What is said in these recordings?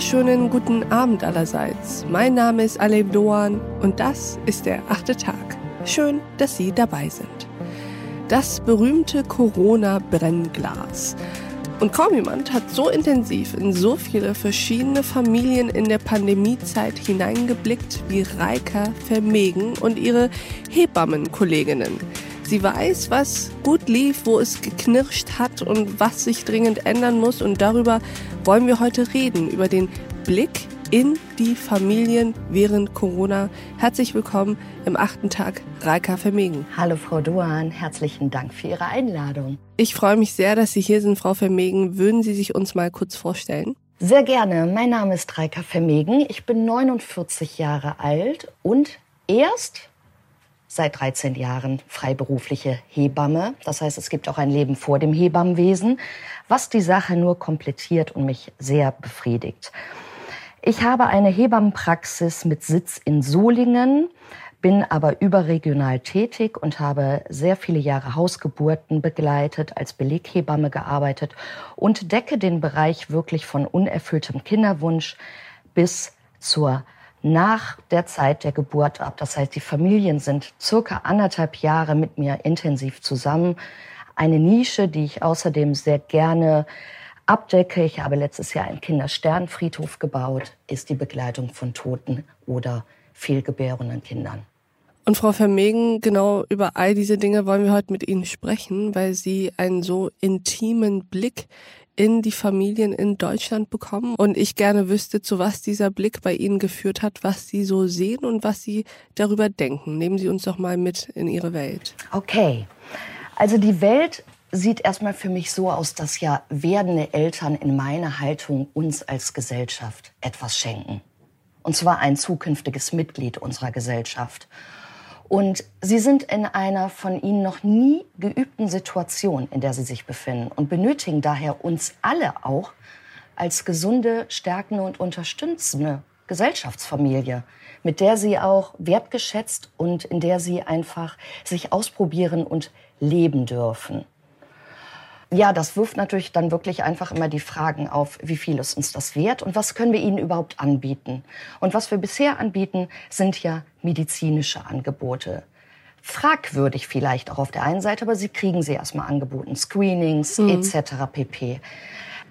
wunderschönen guten Abend allerseits. Mein Name ist Aleb Doan und das ist der achte Tag. Schön, dass Sie dabei sind. Das berühmte Corona-Brennglas. Und kaum jemand hat so intensiv in so viele verschiedene Familien in der Pandemiezeit hineingeblickt wie Reika Vermegen und ihre Hebammenkolleginnen. Sie weiß, was gut lief, wo es geknirscht hat und was sich dringend ändern muss. Und darüber wollen wir heute reden, über den Blick in die Familien während Corona. Herzlich willkommen im achten Tag, Reika Vermegen. Hallo Frau Duan, herzlichen Dank für Ihre Einladung. Ich freue mich sehr, dass Sie hier sind, Frau Vermegen. Würden Sie sich uns mal kurz vorstellen? Sehr gerne. Mein Name ist Reika Vermegen. Ich bin 49 Jahre alt und erst seit 13 Jahren freiberufliche Hebamme. Das heißt, es gibt auch ein Leben vor dem Hebammenwesen, was die Sache nur komplettiert und mich sehr befriedigt. Ich habe eine Hebammenpraxis mit Sitz in Solingen, bin aber überregional tätig und habe sehr viele Jahre Hausgeburten begleitet, als Beleghebamme gearbeitet und decke den Bereich wirklich von unerfülltem Kinderwunsch bis zur nach der Zeit der Geburt ab. Das heißt, die Familien sind circa anderthalb Jahre mit mir intensiv zusammen. Eine Nische, die ich außerdem sehr gerne abdecke. Ich habe letztes Jahr einen Kindersternfriedhof gebaut, ist die Begleitung von toten oder fehlgebärenden Kindern. Und Frau Vermegen, genau über all diese Dinge wollen wir heute mit Ihnen sprechen, weil Sie einen so intimen Blick in die Familien in Deutschland bekommen und ich gerne wüsste, zu was dieser Blick bei Ihnen geführt hat, was Sie so sehen und was Sie darüber denken. Nehmen Sie uns doch mal mit in Ihre Welt. Okay. Also die Welt sieht erstmal für mich so aus, dass ja werdende Eltern in meiner Haltung uns als Gesellschaft etwas schenken. Und zwar ein zukünftiges Mitglied unserer Gesellschaft. Und sie sind in einer von ihnen noch nie geübten Situation, in der sie sich befinden und benötigen daher uns alle auch als gesunde, stärkende und unterstützende Gesellschaftsfamilie, mit der sie auch wertgeschätzt und in der sie einfach sich ausprobieren und leben dürfen ja, das wirft natürlich dann wirklich einfach immer die Fragen auf, wie viel ist uns das wert und was können wir ihnen überhaupt anbieten. Und was wir bisher anbieten, sind ja medizinische Angebote. Fragwürdig vielleicht auch auf der einen Seite, aber sie kriegen sie erstmal angeboten. Screenings mhm. etc. pp.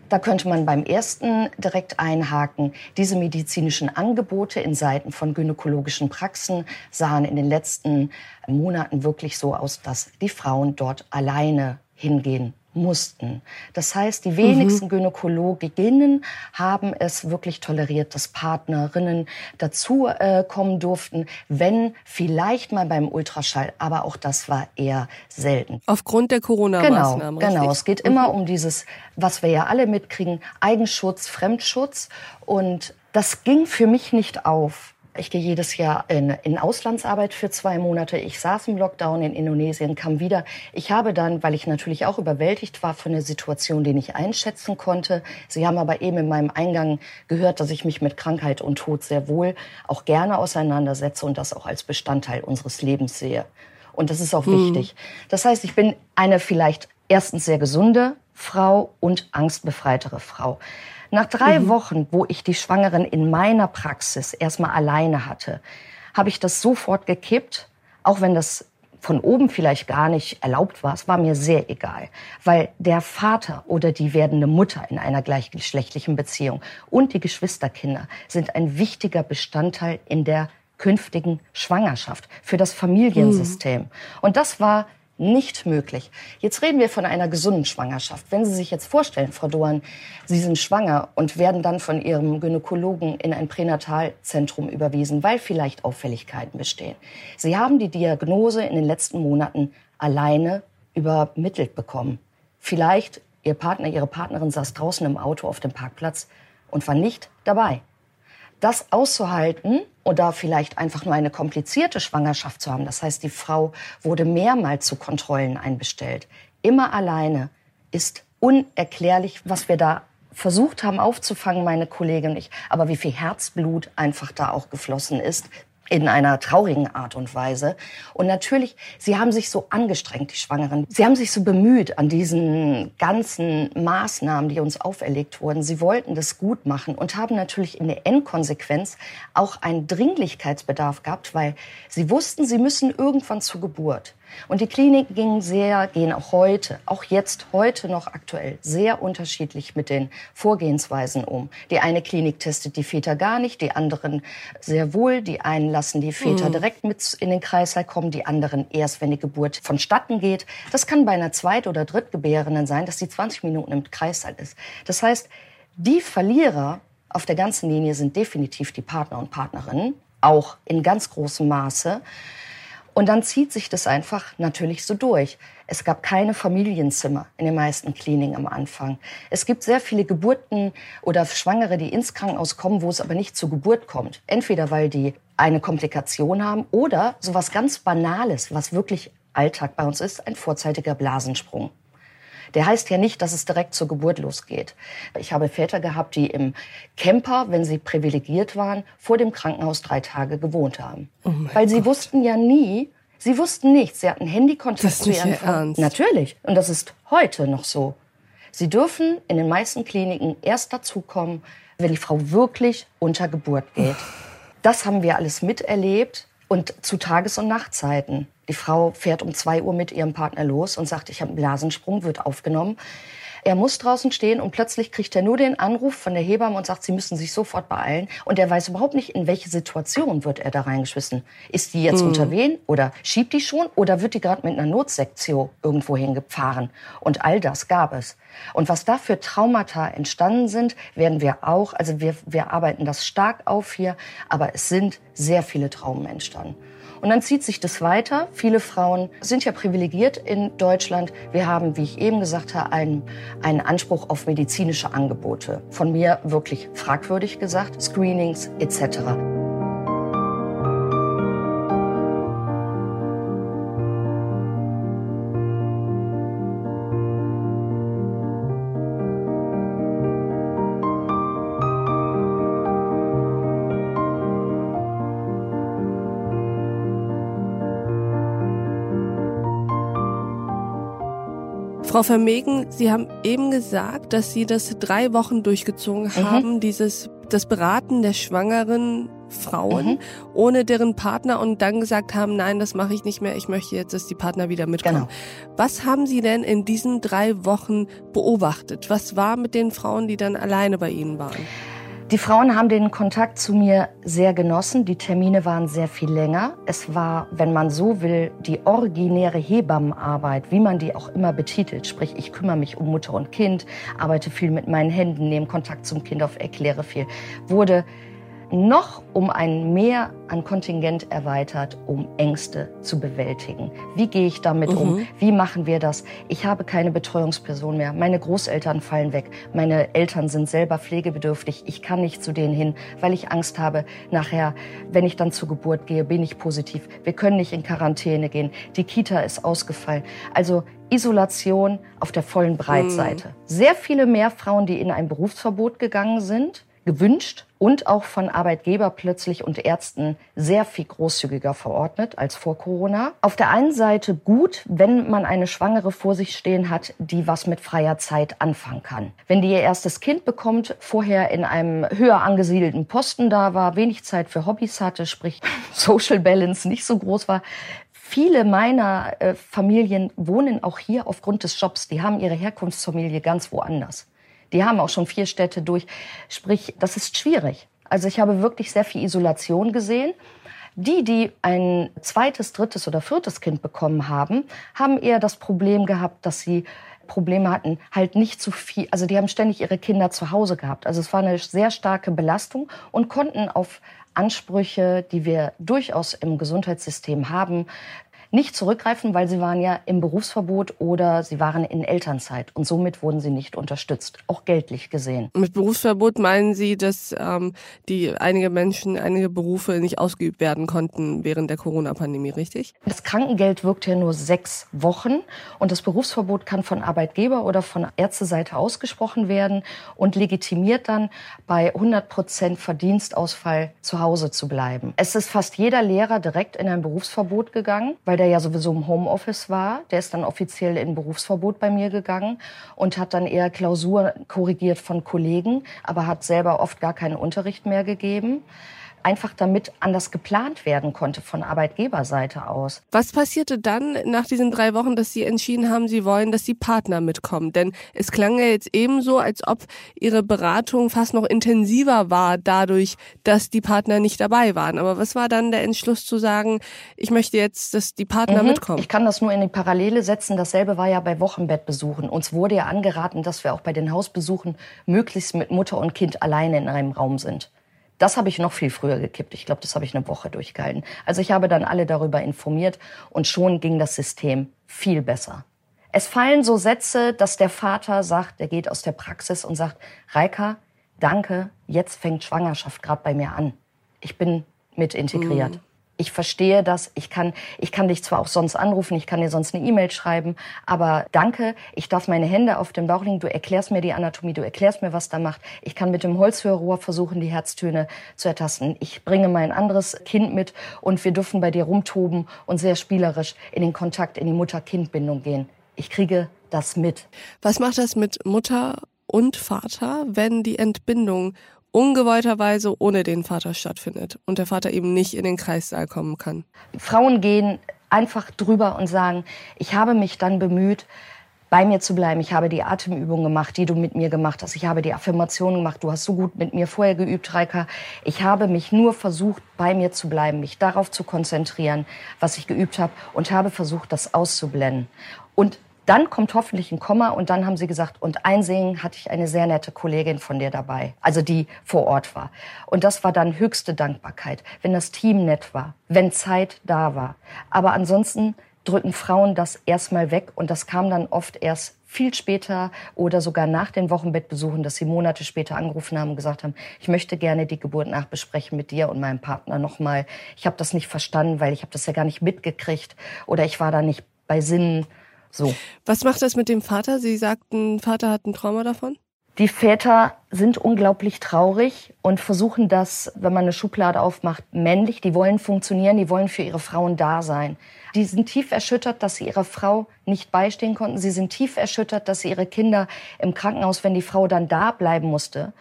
Da könnte man beim ersten direkt einhaken. Diese medizinischen Angebote in Seiten von gynäkologischen Praxen sahen in den letzten Monaten wirklich so aus, dass die Frauen dort alleine hingehen mussten. Das heißt, die wenigsten mhm. Gynäkologinnen haben es wirklich toleriert, dass Partnerinnen dazu äh, kommen durften, wenn vielleicht mal beim Ultraschall, aber auch das war eher selten. Aufgrund der Corona-Maßnahmen. Genau, genau. Es geht mhm. immer um dieses, was wir ja alle mitkriegen, Eigenschutz, Fremdschutz. Und das ging für mich nicht auf. Ich gehe jedes Jahr in, in Auslandsarbeit für zwei Monate. Ich saß im Lockdown in Indonesien, kam wieder. Ich habe dann, weil ich natürlich auch überwältigt war von der Situation, die ich einschätzen konnte. Sie haben aber eben in meinem Eingang gehört, dass ich mich mit Krankheit und Tod sehr wohl auch gerne auseinandersetze und das auch als Bestandteil unseres Lebens sehe. Und das ist auch mhm. wichtig. Das heißt, ich bin eine vielleicht erstens sehr gesunde Frau und angstbefreitere Frau. Nach drei mhm. Wochen, wo ich die Schwangeren in meiner Praxis erstmal alleine hatte, habe ich das sofort gekippt, auch wenn das von oben vielleicht gar nicht erlaubt war, es war mir sehr egal, weil der Vater oder die werdende Mutter in einer gleichgeschlechtlichen Beziehung und die Geschwisterkinder sind ein wichtiger Bestandteil in der künftigen Schwangerschaft für das Familiensystem. Mhm. Und das war nicht möglich. Jetzt reden wir von einer gesunden Schwangerschaft. Wenn Sie sich jetzt vorstellen, Frau Doan, Sie sind schwanger und werden dann von Ihrem Gynäkologen in ein Pränatalzentrum überwiesen, weil vielleicht Auffälligkeiten bestehen. Sie haben die Diagnose in den letzten Monaten alleine übermittelt bekommen. Vielleicht Ihr Partner, Ihre Partnerin saß draußen im Auto auf dem Parkplatz und war nicht dabei das auszuhalten oder vielleicht einfach nur eine komplizierte Schwangerschaft zu haben. Das heißt, die Frau wurde mehrmals zu Kontrollen einbestellt. Immer alleine ist unerklärlich, was wir da versucht haben aufzufangen, meine Kollegin und ich. Aber wie viel Herzblut einfach da auch geflossen ist. In einer traurigen Art und Weise. Und natürlich, sie haben sich so angestrengt, die Schwangeren. Sie haben sich so bemüht an diesen ganzen Maßnahmen, die uns auferlegt wurden. Sie wollten das gut machen und haben natürlich in der Endkonsequenz auch einen Dringlichkeitsbedarf gehabt, weil sie wussten, sie müssen irgendwann zur Geburt. Und die Kliniken gingen sehr, gehen auch heute, auch jetzt heute noch aktuell, sehr unterschiedlich mit den Vorgehensweisen um. Die eine Klinik testet die Väter gar nicht, die anderen sehr wohl. Die einen lassen die Väter mhm. direkt mit in den Kreislauf kommen, die anderen erst, wenn die Geburt vonstatten geht. Das kann bei einer Zweit- oder Drittgebärenden sein, dass die 20 Minuten im Kreislauf ist. Das heißt, die Verlierer auf der ganzen Linie sind definitiv die Partner und Partnerinnen, auch in ganz großem Maße. Und dann zieht sich das einfach natürlich so durch. Es gab keine Familienzimmer in den meisten Kliniken am Anfang. Es gibt sehr viele Geburten oder Schwangere, die ins Krankenhaus kommen, wo es aber nicht zur Geburt kommt. Entweder weil die eine Komplikation haben oder sowas ganz Banales, was wirklich Alltag bei uns ist, ein vorzeitiger Blasensprung. Der heißt ja nicht, dass es direkt zur Geburt losgeht. Ich habe Väter gehabt, die im Camper, wenn sie privilegiert waren, vor dem Krankenhaus drei Tage gewohnt haben. Oh Weil sie Gott. wussten ja nie, sie wussten nichts. Sie hatten Handykontakt zu ihren Frauen. Natürlich. Und das ist heute noch so. Sie dürfen in den meisten Kliniken erst dazukommen, wenn die Frau wirklich unter Geburt geht. Das haben wir alles miterlebt und zu Tages- und Nachtzeiten. Die Frau fährt um zwei Uhr mit ihrem Partner los und sagt, ich habe einen Blasensprung, wird aufgenommen. Er muss draußen stehen und plötzlich kriegt er nur den Anruf von der Hebamme und sagt, sie müssen sich sofort beeilen. Und er weiß überhaupt nicht, in welche Situation wird er da reingeschmissen. Ist die jetzt mhm. unter Wehen oder schiebt die schon oder wird die gerade mit einer Notsektion irgendwo hingefahren? Und all das gab es. Und was da für Traumata entstanden sind, werden wir auch, also wir, wir arbeiten das stark auf hier, aber es sind sehr viele Traumen entstanden. Und dann zieht sich das weiter. Viele Frauen sind ja privilegiert in Deutschland. Wir haben, wie ich eben gesagt habe, einen, einen Anspruch auf medizinische Angebote. Von mir wirklich fragwürdig gesagt, Screenings etc. Frau Vermegen, Sie haben eben gesagt, dass Sie das drei Wochen durchgezogen mhm. haben, dieses das Beraten der schwangeren Frauen mhm. ohne deren Partner und dann gesagt haben, nein, das mache ich nicht mehr, ich möchte jetzt, dass die Partner wieder mitkommen. Genau. Was haben Sie denn in diesen drei Wochen beobachtet? Was war mit den Frauen, die dann alleine bei Ihnen waren? Die Frauen haben den Kontakt zu mir sehr genossen. Die Termine waren sehr viel länger. Es war, wenn man so will, die originäre Hebammenarbeit, wie man die auch immer betitelt. Sprich, ich kümmere mich um Mutter und Kind, arbeite viel mit meinen Händen, nehme Kontakt zum Kind auf, erkläre viel, wurde noch um ein Mehr an Kontingent erweitert, um Ängste zu bewältigen. Wie gehe ich damit mhm. um? Wie machen wir das? Ich habe keine Betreuungsperson mehr. Meine Großeltern fallen weg. Meine Eltern sind selber pflegebedürftig. Ich kann nicht zu denen hin, weil ich Angst habe, nachher, wenn ich dann zur Geburt gehe, bin ich positiv. Wir können nicht in Quarantäne gehen. Die Kita ist ausgefallen. Also Isolation auf der vollen Breitseite. Mhm. Sehr viele mehr Frauen, die in ein Berufsverbot gegangen sind, gewünscht und auch von Arbeitgeber plötzlich und Ärzten sehr viel großzügiger verordnet als vor Corona. Auf der einen Seite gut, wenn man eine Schwangere vor sich stehen hat, die was mit freier Zeit anfangen kann. Wenn die ihr erstes Kind bekommt, vorher in einem höher angesiedelten Posten da war, wenig Zeit für Hobbys hatte, sprich Social Balance nicht so groß war, Viele meiner äh, Familien wohnen auch hier aufgrund des Jobs. Die haben ihre Herkunftsfamilie ganz woanders. Die haben auch schon vier Städte durch. Sprich, das ist schwierig. Also ich habe wirklich sehr viel Isolation gesehen. Die, die ein zweites, drittes oder viertes Kind bekommen haben, haben eher das Problem gehabt, dass sie Probleme hatten, halt nicht zu viel, also die haben ständig ihre Kinder zu Hause gehabt. Also es war eine sehr starke Belastung und konnten auf Ansprüche, die wir durchaus im Gesundheitssystem haben, nicht zurückgreifen, weil sie waren ja im Berufsverbot oder sie waren in Elternzeit und somit wurden sie nicht unterstützt, auch geldlich gesehen. Mit Berufsverbot meinen Sie, dass ähm, die einige Menschen, einige Berufe nicht ausgeübt werden konnten während der Corona-Pandemie, richtig? Das Krankengeld wirkt ja nur sechs Wochen und das Berufsverbot kann von Arbeitgeber oder von Ärzteseite ausgesprochen werden und legitimiert dann bei 100 Prozent Verdienstausfall zu Hause zu bleiben. Es ist fast jeder Lehrer direkt in ein Berufsverbot gegangen, weil der ja sowieso im Homeoffice war. Der ist dann offiziell in Berufsverbot bei mir gegangen und hat dann eher Klausur korrigiert von Kollegen, aber hat selber oft gar keinen Unterricht mehr gegeben einfach damit anders geplant werden konnte von Arbeitgeberseite aus. Was passierte dann nach diesen drei Wochen, dass Sie entschieden haben, Sie wollen, dass die Partner mitkommen? Denn es klang ja jetzt ebenso, als ob Ihre Beratung fast noch intensiver war dadurch, dass die Partner nicht dabei waren. Aber was war dann der Entschluss zu sagen, ich möchte jetzt, dass die Partner mhm. mitkommen? Ich kann das nur in die Parallele setzen. Dasselbe war ja bei Wochenbettbesuchen. Uns wurde ja angeraten, dass wir auch bei den Hausbesuchen möglichst mit Mutter und Kind alleine in einem Raum sind. Das habe ich noch viel früher gekippt. Ich glaube, das habe ich eine Woche durchgehalten. Also ich habe dann alle darüber informiert und schon ging das System viel besser. Es fallen so Sätze, dass der Vater sagt, der geht aus der Praxis und sagt, Reika, danke, jetzt fängt Schwangerschaft gerade bei mir an. Ich bin mit integriert. Mhm ich verstehe das, ich kann, ich kann dich zwar auch sonst anrufen, ich kann dir sonst eine E-Mail schreiben, aber danke, ich darf meine Hände auf den Bauch legen, du erklärst mir die Anatomie, du erklärst mir, was da macht. Ich kann mit dem Holzhörrohr versuchen, die Herztöne zu ertasten. Ich bringe mein anderes Kind mit und wir dürfen bei dir rumtoben und sehr spielerisch in den Kontakt, in die Mutter-Kind-Bindung gehen. Ich kriege das mit. Was macht das mit Mutter und Vater, wenn die Entbindung ungewollterweise ohne den Vater stattfindet und der Vater eben nicht in den Kreissaal kommen kann. Frauen gehen einfach drüber und sagen, ich habe mich dann bemüht, bei mir zu bleiben. Ich habe die Atemübung gemacht, die du mit mir gemacht hast. Ich habe die Affirmation gemacht. Du hast so gut mit mir vorher geübt, Reika. Ich habe mich nur versucht, bei mir zu bleiben, mich darauf zu konzentrieren, was ich geübt habe und habe versucht, das auszublenden. Und dann kommt hoffentlich ein Komma und dann haben sie gesagt, und einsingen hatte ich eine sehr nette Kollegin von dir dabei, also die vor Ort war. Und das war dann höchste Dankbarkeit, wenn das Team nett war, wenn Zeit da war. Aber ansonsten drücken Frauen das erstmal weg und das kam dann oft erst viel später oder sogar nach den Wochenbettbesuchen, dass sie Monate später angerufen haben und gesagt haben, ich möchte gerne die Geburt nachbesprechen mit dir und meinem Partner nochmal. Ich habe das nicht verstanden, weil ich habe das ja gar nicht mitgekriegt oder ich war da nicht bei Sinnen so. Was macht das mit dem Vater? Sie sagten, Vater hat ein Trauma davon? Die Väter sind unglaublich traurig und versuchen das, wenn man eine Schublade aufmacht, männlich. Die wollen funktionieren, die wollen für ihre Frauen da sein. Die sind tief erschüttert, dass sie ihrer Frau nicht beistehen konnten. Sie sind tief erschüttert, dass sie ihre Kinder im Krankenhaus, wenn die Frau dann da bleiben musste,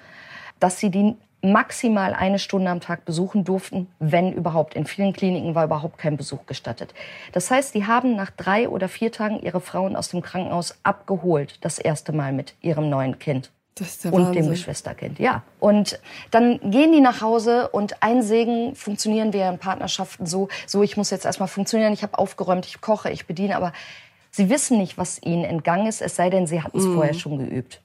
dass sie die maximal eine Stunde am Tag besuchen durften, wenn überhaupt. In vielen Kliniken war überhaupt kein Besuch gestattet. Das heißt, die haben nach drei oder vier Tagen ihre Frauen aus dem Krankenhaus abgeholt, das erste Mal mit ihrem neuen Kind. und Wahnsinn. dem Geschwisterkind, ja. Und dann gehen die nach Hause und ein Segen funktionieren wir in Partnerschaften so, so ich muss jetzt erstmal funktionieren, ich habe aufgeräumt, ich koche, ich bediene, aber sie wissen nicht, was ihnen entgangen ist, es sei denn, sie hatten es mm. vorher schon geübt.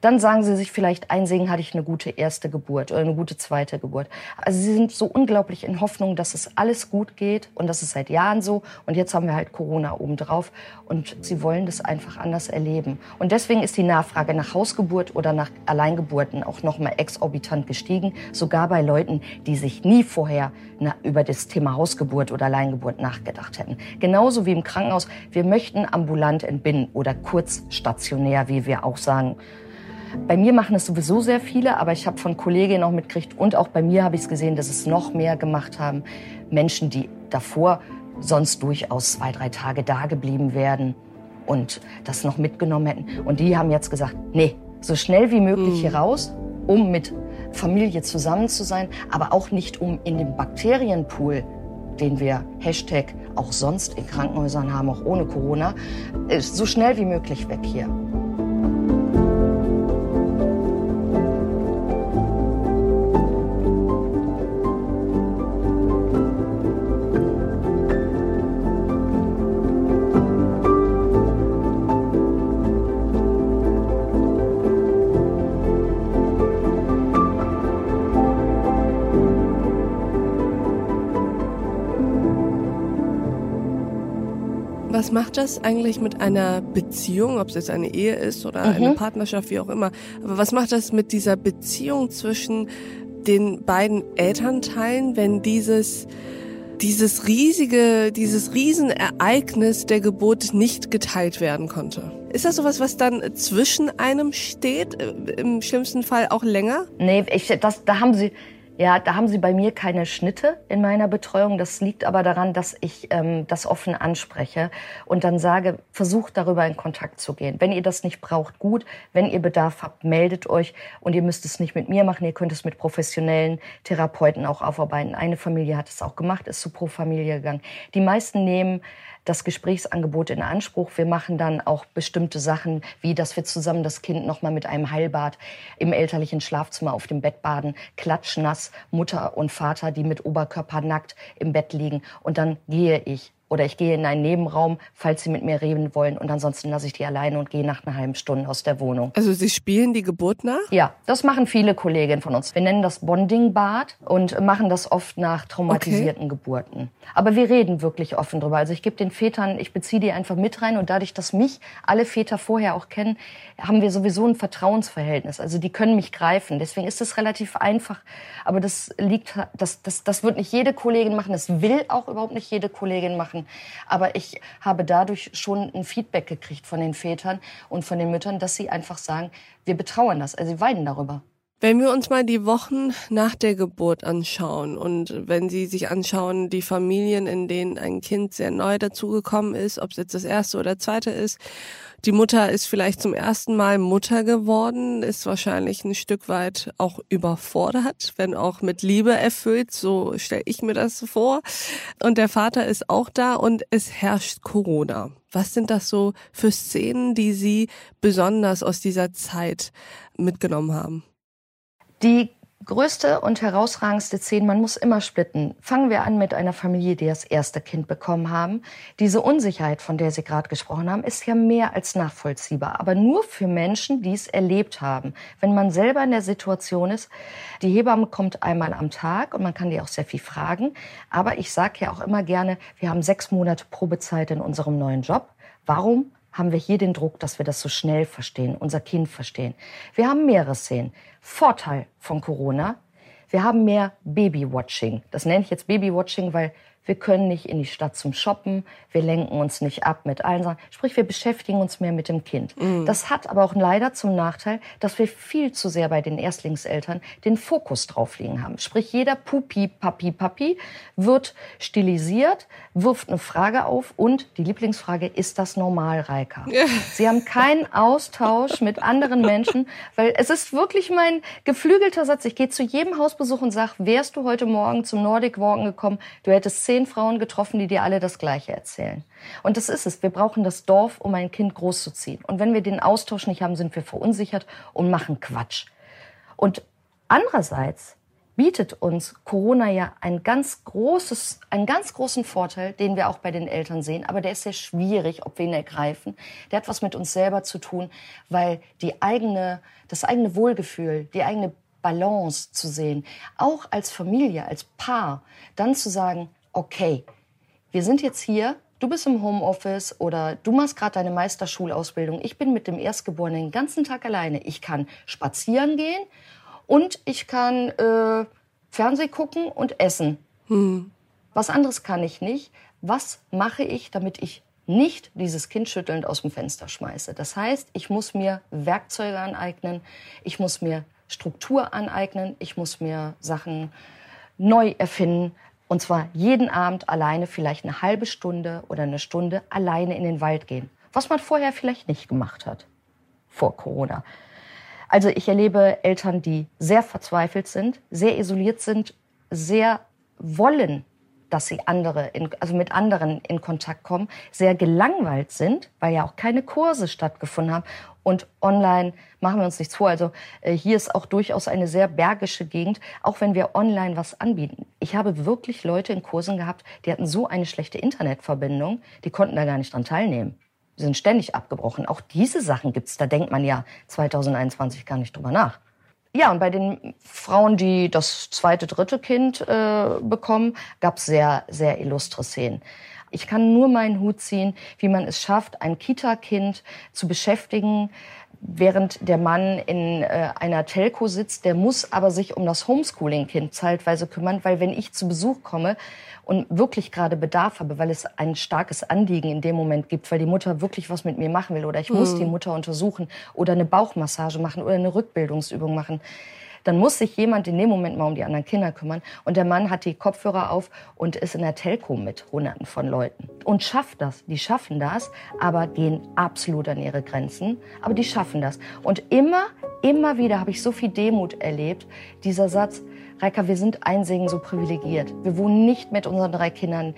Dann sagen sie sich vielleicht, ein Segen hatte ich eine gute erste Geburt oder eine gute zweite Geburt. Also sie sind so unglaublich in Hoffnung, dass es alles gut geht und das ist seit Jahren so. Und jetzt haben wir halt Corona obendrauf und sie wollen das einfach anders erleben. Und deswegen ist die Nachfrage nach Hausgeburt oder nach Alleingeburten auch nochmal exorbitant gestiegen, sogar bei Leuten, die sich nie vorher über das Thema Hausgeburt oder Alleingeburt nachgedacht hätten. Genauso wie im Krankenhaus. Wir möchten ambulant entbinden oder kurz stationär, wie wir auch sagen. Bei mir machen es sowieso sehr viele, aber ich habe von Kolleginnen auch mitgekriegt und auch bei mir habe ich es gesehen, dass es noch mehr gemacht haben. Menschen, die davor sonst durchaus zwei, drei Tage da geblieben wären und das noch mitgenommen hätten. Und die haben jetzt gesagt, nee, so schnell wie möglich hier mhm. raus, um mit Familie zusammen zu sein, aber auch nicht um in dem Bakterienpool den wir Hashtag auch sonst in Krankenhäusern haben, auch ohne Corona, so schnell wie möglich weg hier. Was macht das eigentlich mit einer Beziehung, ob es jetzt eine Ehe ist oder mhm. eine Partnerschaft, wie auch immer? Aber was macht das mit dieser Beziehung zwischen den beiden Elternteilen, wenn dieses dieses riesige, dieses Riesenereignis der Geburt nicht geteilt werden konnte. Ist das sowas, was dann zwischen einem steht, äh, im schlimmsten Fall auch länger? Nee, ich, das, da haben Sie, ja, da haben Sie bei mir keine Schnitte in meiner Betreuung. Das liegt aber daran, dass ich ähm, das offen anspreche und dann sage, versucht darüber in Kontakt zu gehen. Wenn ihr das nicht braucht, gut. Wenn ihr Bedarf habt, meldet euch und ihr müsst es nicht mit mir machen. Ihr könnt es mit professionellen Therapeuten auch aufarbeiten. Eine Familie hat es auch gemacht, ist zu Pro Familie gegangen. Die meisten nehmen das Gesprächsangebot in Anspruch. Wir machen dann auch bestimmte Sachen, wie dass wir zusammen das Kind noch mal mit einem Heilbad im elterlichen Schlafzimmer auf dem Bett baden, klatschnass, Mutter und Vater, die mit Oberkörper nackt im Bett liegen. Und dann gehe ich oder ich gehe in einen Nebenraum, falls Sie mit mir reden wollen. Und ansonsten lasse ich die alleine und gehe nach einer halben Stunde aus der Wohnung. Also Sie spielen die Geburt nach? Ja, das machen viele Kolleginnen von uns. Wir nennen das Bonding-Bad und machen das oft nach traumatisierten okay. Geburten. Aber wir reden wirklich offen drüber. Also ich gebe den Vätern, ich beziehe die einfach mit rein und dadurch, dass mich alle Väter vorher auch kennen, haben wir sowieso ein Vertrauensverhältnis. Also die können mich greifen. Deswegen ist es relativ einfach. Aber das liegt, das, das, das wird nicht jede Kollegin machen. Das will auch überhaupt nicht jede Kollegin machen. Aber ich habe dadurch schon ein Feedback gekriegt von den Vätern und von den Müttern, dass sie einfach sagen, wir betrauern das. Also sie weinen darüber. Wenn wir uns mal die Wochen nach der Geburt anschauen und wenn Sie sich anschauen, die Familien, in denen ein Kind sehr neu dazugekommen ist, ob es jetzt das erste oder zweite ist, die Mutter ist vielleicht zum ersten Mal Mutter geworden, ist wahrscheinlich ein Stück weit auch überfordert, wenn auch mit Liebe erfüllt, so stelle ich mir das vor. Und der Vater ist auch da und es herrscht Corona. Was sind das so für Szenen, die Sie besonders aus dieser Zeit mitgenommen haben? Die größte und herausragendste Szene, man muss immer splitten. Fangen wir an mit einer Familie, die das erste Kind bekommen haben. Diese Unsicherheit, von der Sie gerade gesprochen haben, ist ja mehr als nachvollziehbar. Aber nur für Menschen, die es erlebt haben. Wenn man selber in der Situation ist, die Hebamme kommt einmal am Tag und man kann die auch sehr viel fragen. Aber ich sage ja auch immer gerne, wir haben sechs Monate Probezeit in unserem neuen Job. Warum haben wir hier den Druck, dass wir das so schnell verstehen, unser Kind verstehen. Wir haben mehrere Szenen. Vorteil von Corona, wir haben mehr Babywatching. Das nenne ich jetzt Babywatching, weil wir können nicht in die Stadt zum Shoppen, wir lenken uns nicht ab mit allen Sachen. Sprich, wir beschäftigen uns mehr mit dem Kind. Mhm. Das hat aber auch leider zum Nachteil, dass wir viel zu sehr bei den Erstlingseltern den Fokus drauf liegen haben. Sprich, jeder Pupi, Papi, Papi wird stilisiert, wirft eine Frage auf und die Lieblingsfrage, ist das normal, Reika? Sie haben keinen Austausch mit anderen Menschen, weil es ist wirklich mein geflügelter Satz. Ich gehe zu jedem Hausbesuch und sage, wärst du heute Morgen zum Nordic Walken gekommen, du hättest zehn Frauen getroffen, die dir alle das Gleiche erzählen. Und das ist es. Wir brauchen das Dorf, um ein Kind großzuziehen. Und wenn wir den Austausch nicht haben, sind wir verunsichert und machen Quatsch. Und andererseits bietet uns Corona ja ein ganz großes, einen ganz großen Vorteil, den wir auch bei den Eltern sehen. Aber der ist sehr schwierig, ob wir ihn ergreifen. Der hat was mit uns selber zu tun, weil die eigene, das eigene Wohlgefühl, die eigene Balance zu sehen, auch als Familie, als Paar, dann zu sagen, okay, wir sind jetzt hier, du bist im Homeoffice oder du machst gerade deine Meisterschulausbildung, ich bin mit dem Erstgeborenen den ganzen Tag alleine. Ich kann spazieren gehen und ich kann äh, Fernseh gucken und essen. Hm. Was anderes kann ich nicht. Was mache ich, damit ich nicht dieses Kind schüttelnd aus dem Fenster schmeiße? Das heißt, ich muss mir Werkzeuge aneignen, ich muss mir Struktur aneignen, ich muss mir Sachen neu erfinden, und zwar jeden Abend alleine, vielleicht eine halbe Stunde oder eine Stunde alleine in den Wald gehen. Was man vorher vielleicht nicht gemacht hat. Vor Corona. Also ich erlebe Eltern, die sehr verzweifelt sind, sehr isoliert sind, sehr wollen, dass sie andere, in, also mit anderen in Kontakt kommen, sehr gelangweilt sind, weil ja auch keine Kurse stattgefunden haben und online machen wir uns nichts vor. Also äh, hier ist auch durchaus eine sehr bergische Gegend, auch wenn wir online was anbieten. Ich habe wirklich Leute in Kursen gehabt, die hatten so eine schlechte Internetverbindung, die konnten da gar nicht dran teilnehmen. Die sind ständig abgebrochen. Auch diese Sachen gibt's. Da denkt man ja 2021 gar nicht drüber nach. Ja, und bei den Frauen, die das zweite, dritte Kind äh, bekommen, gab's sehr, sehr illustre Szenen. Ich kann nur meinen Hut ziehen, wie man es schafft, ein Kita-Kind zu beschäftigen, während der Mann in äh, einer Telco sitzt. Der muss aber sich um das Homeschooling-Kind zeitweise kümmern, weil wenn ich zu Besuch komme und wirklich gerade Bedarf habe, weil es ein starkes Anliegen in dem Moment gibt, weil die Mutter wirklich was mit mir machen will oder ich muss hm. die Mutter untersuchen oder eine Bauchmassage machen oder eine Rückbildungsübung machen, dann muss sich jemand in dem Moment mal um die anderen Kinder kümmern. Und der Mann hat die Kopfhörer auf und ist in der Telco mit Hunderten von Leuten. Und schafft das. Die schaffen das, aber gehen absolut an ihre Grenzen. Aber die schaffen das. Und immer, immer wieder habe ich so viel Demut erlebt. Dieser Satz, Reika, wir sind einsegen so privilegiert. Wir wohnen nicht mit unseren drei Kindern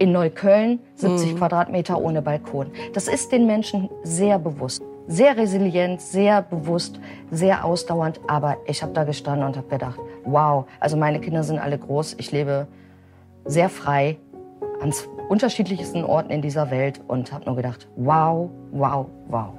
in Neukölln, 70 mhm. Quadratmeter ohne Balkon. Das ist den Menschen sehr bewusst sehr resilient, sehr bewusst, sehr ausdauernd. Aber ich habe da gestanden und habe gedacht, wow, also meine Kinder sind alle groß. Ich lebe sehr frei an unterschiedlichsten Orten in dieser Welt und habe nur gedacht, wow, wow, wow.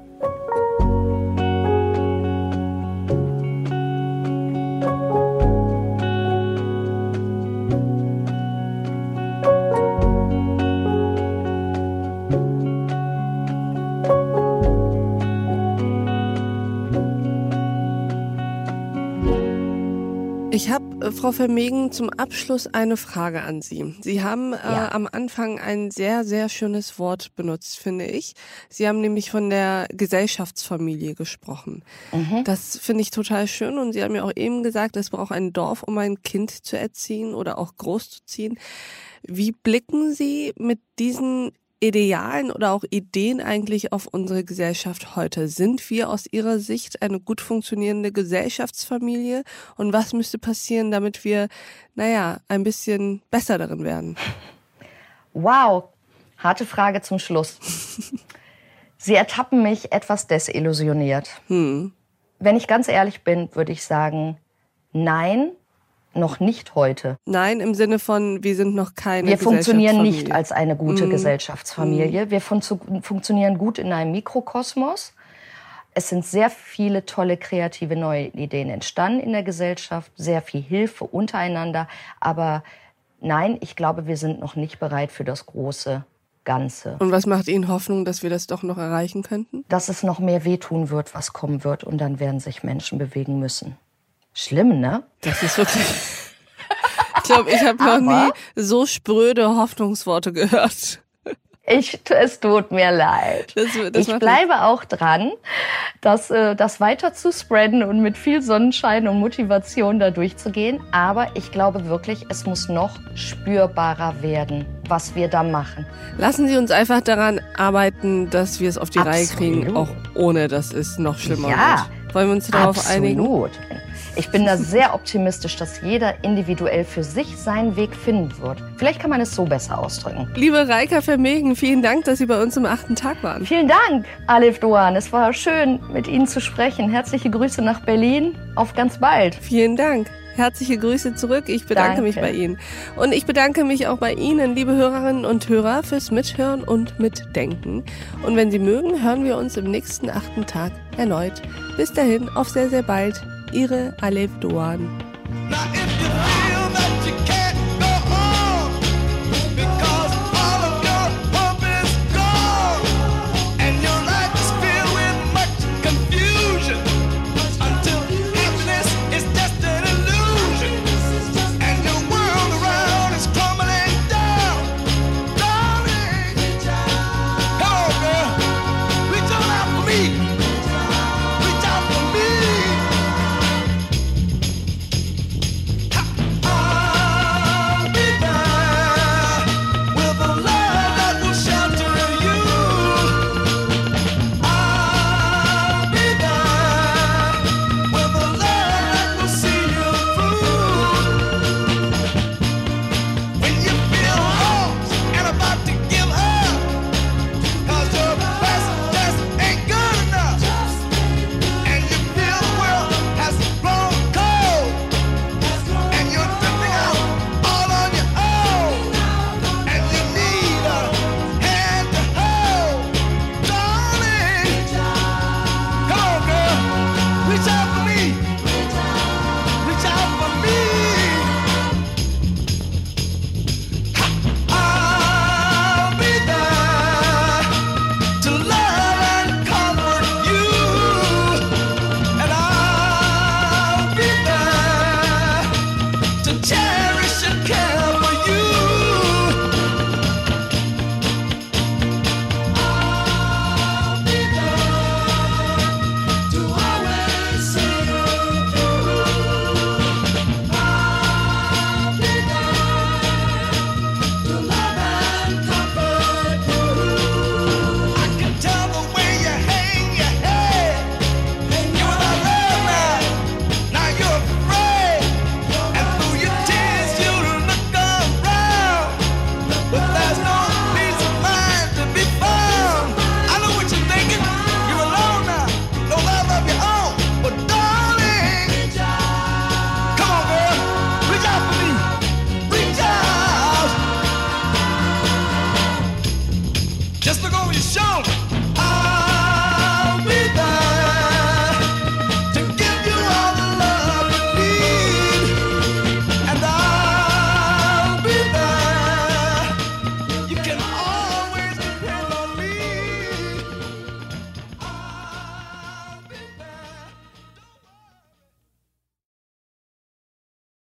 Frau Vermegen, zum Abschluss eine Frage an Sie. Sie haben äh, ja. am Anfang ein sehr, sehr schönes Wort benutzt, finde ich. Sie haben nämlich von der Gesellschaftsfamilie gesprochen. Mhm. Das finde ich total schön und Sie haben ja auch eben gesagt, es braucht ein Dorf, um ein Kind zu erziehen oder auch großzuziehen. Wie blicken Sie mit diesen Idealen oder auch Ideen eigentlich auf unsere Gesellschaft heute? Sind wir aus Ihrer Sicht eine gut funktionierende Gesellschaftsfamilie? Und was müsste passieren, damit wir, naja, ein bisschen besser darin werden? Wow, harte Frage zum Schluss. Sie ertappen mich etwas desillusioniert. Hm. Wenn ich ganz ehrlich bin, würde ich sagen, nein, noch nicht heute. Nein, im Sinne von, wir sind noch keine Wir funktionieren nicht als eine gute mm. Gesellschaftsfamilie. Mm. Wir fun funktionieren gut in einem Mikrokosmos. Es sind sehr viele tolle kreative neue Ideen entstanden in der Gesellschaft, sehr viel Hilfe untereinander. Aber nein, ich glaube, wir sind noch nicht bereit für das große Ganze. Und was macht Ihnen Hoffnung, dass wir das doch noch erreichen könnten? Dass es noch mehr wehtun wird, was kommen wird. Und dann werden sich Menschen bewegen müssen. Schlimm, ne? Das ist wirklich. ich glaube, ich habe noch nie so spröde Hoffnungsworte gehört. Ich, es tut mir leid. Das, das ich bleibe auch dran, das, äh, das weiter zu spreaden und mit viel Sonnenschein und Motivation da durchzugehen. Aber ich glaube wirklich, es muss noch spürbarer werden, was wir da machen. Lassen Sie uns einfach daran arbeiten, dass wir es auf die Absolut. Reihe kriegen, auch ohne dass es noch schlimmer ja, wird. Wollen wir uns darauf absolut. einigen? Absolut. Ich bin da sehr optimistisch, dass jeder individuell für sich seinen Weg finden wird. Vielleicht kann man es so besser ausdrücken. Liebe Reika Vermegen, vielen Dank, dass Sie bei uns im achten Tag waren. Vielen Dank, Alif Doan. Es war schön, mit Ihnen zu sprechen. Herzliche Grüße nach Berlin. Auf ganz bald. Vielen Dank. Herzliche Grüße zurück. Ich bedanke Danke. mich bei Ihnen. Und ich bedanke mich auch bei Ihnen, liebe Hörerinnen und Hörer, fürs Mithören und Mitdenken. Und wenn Sie mögen, hören wir uns im nächsten achten Tag erneut. Bis dahin, auf sehr, sehr bald. Ihre Alef Doan.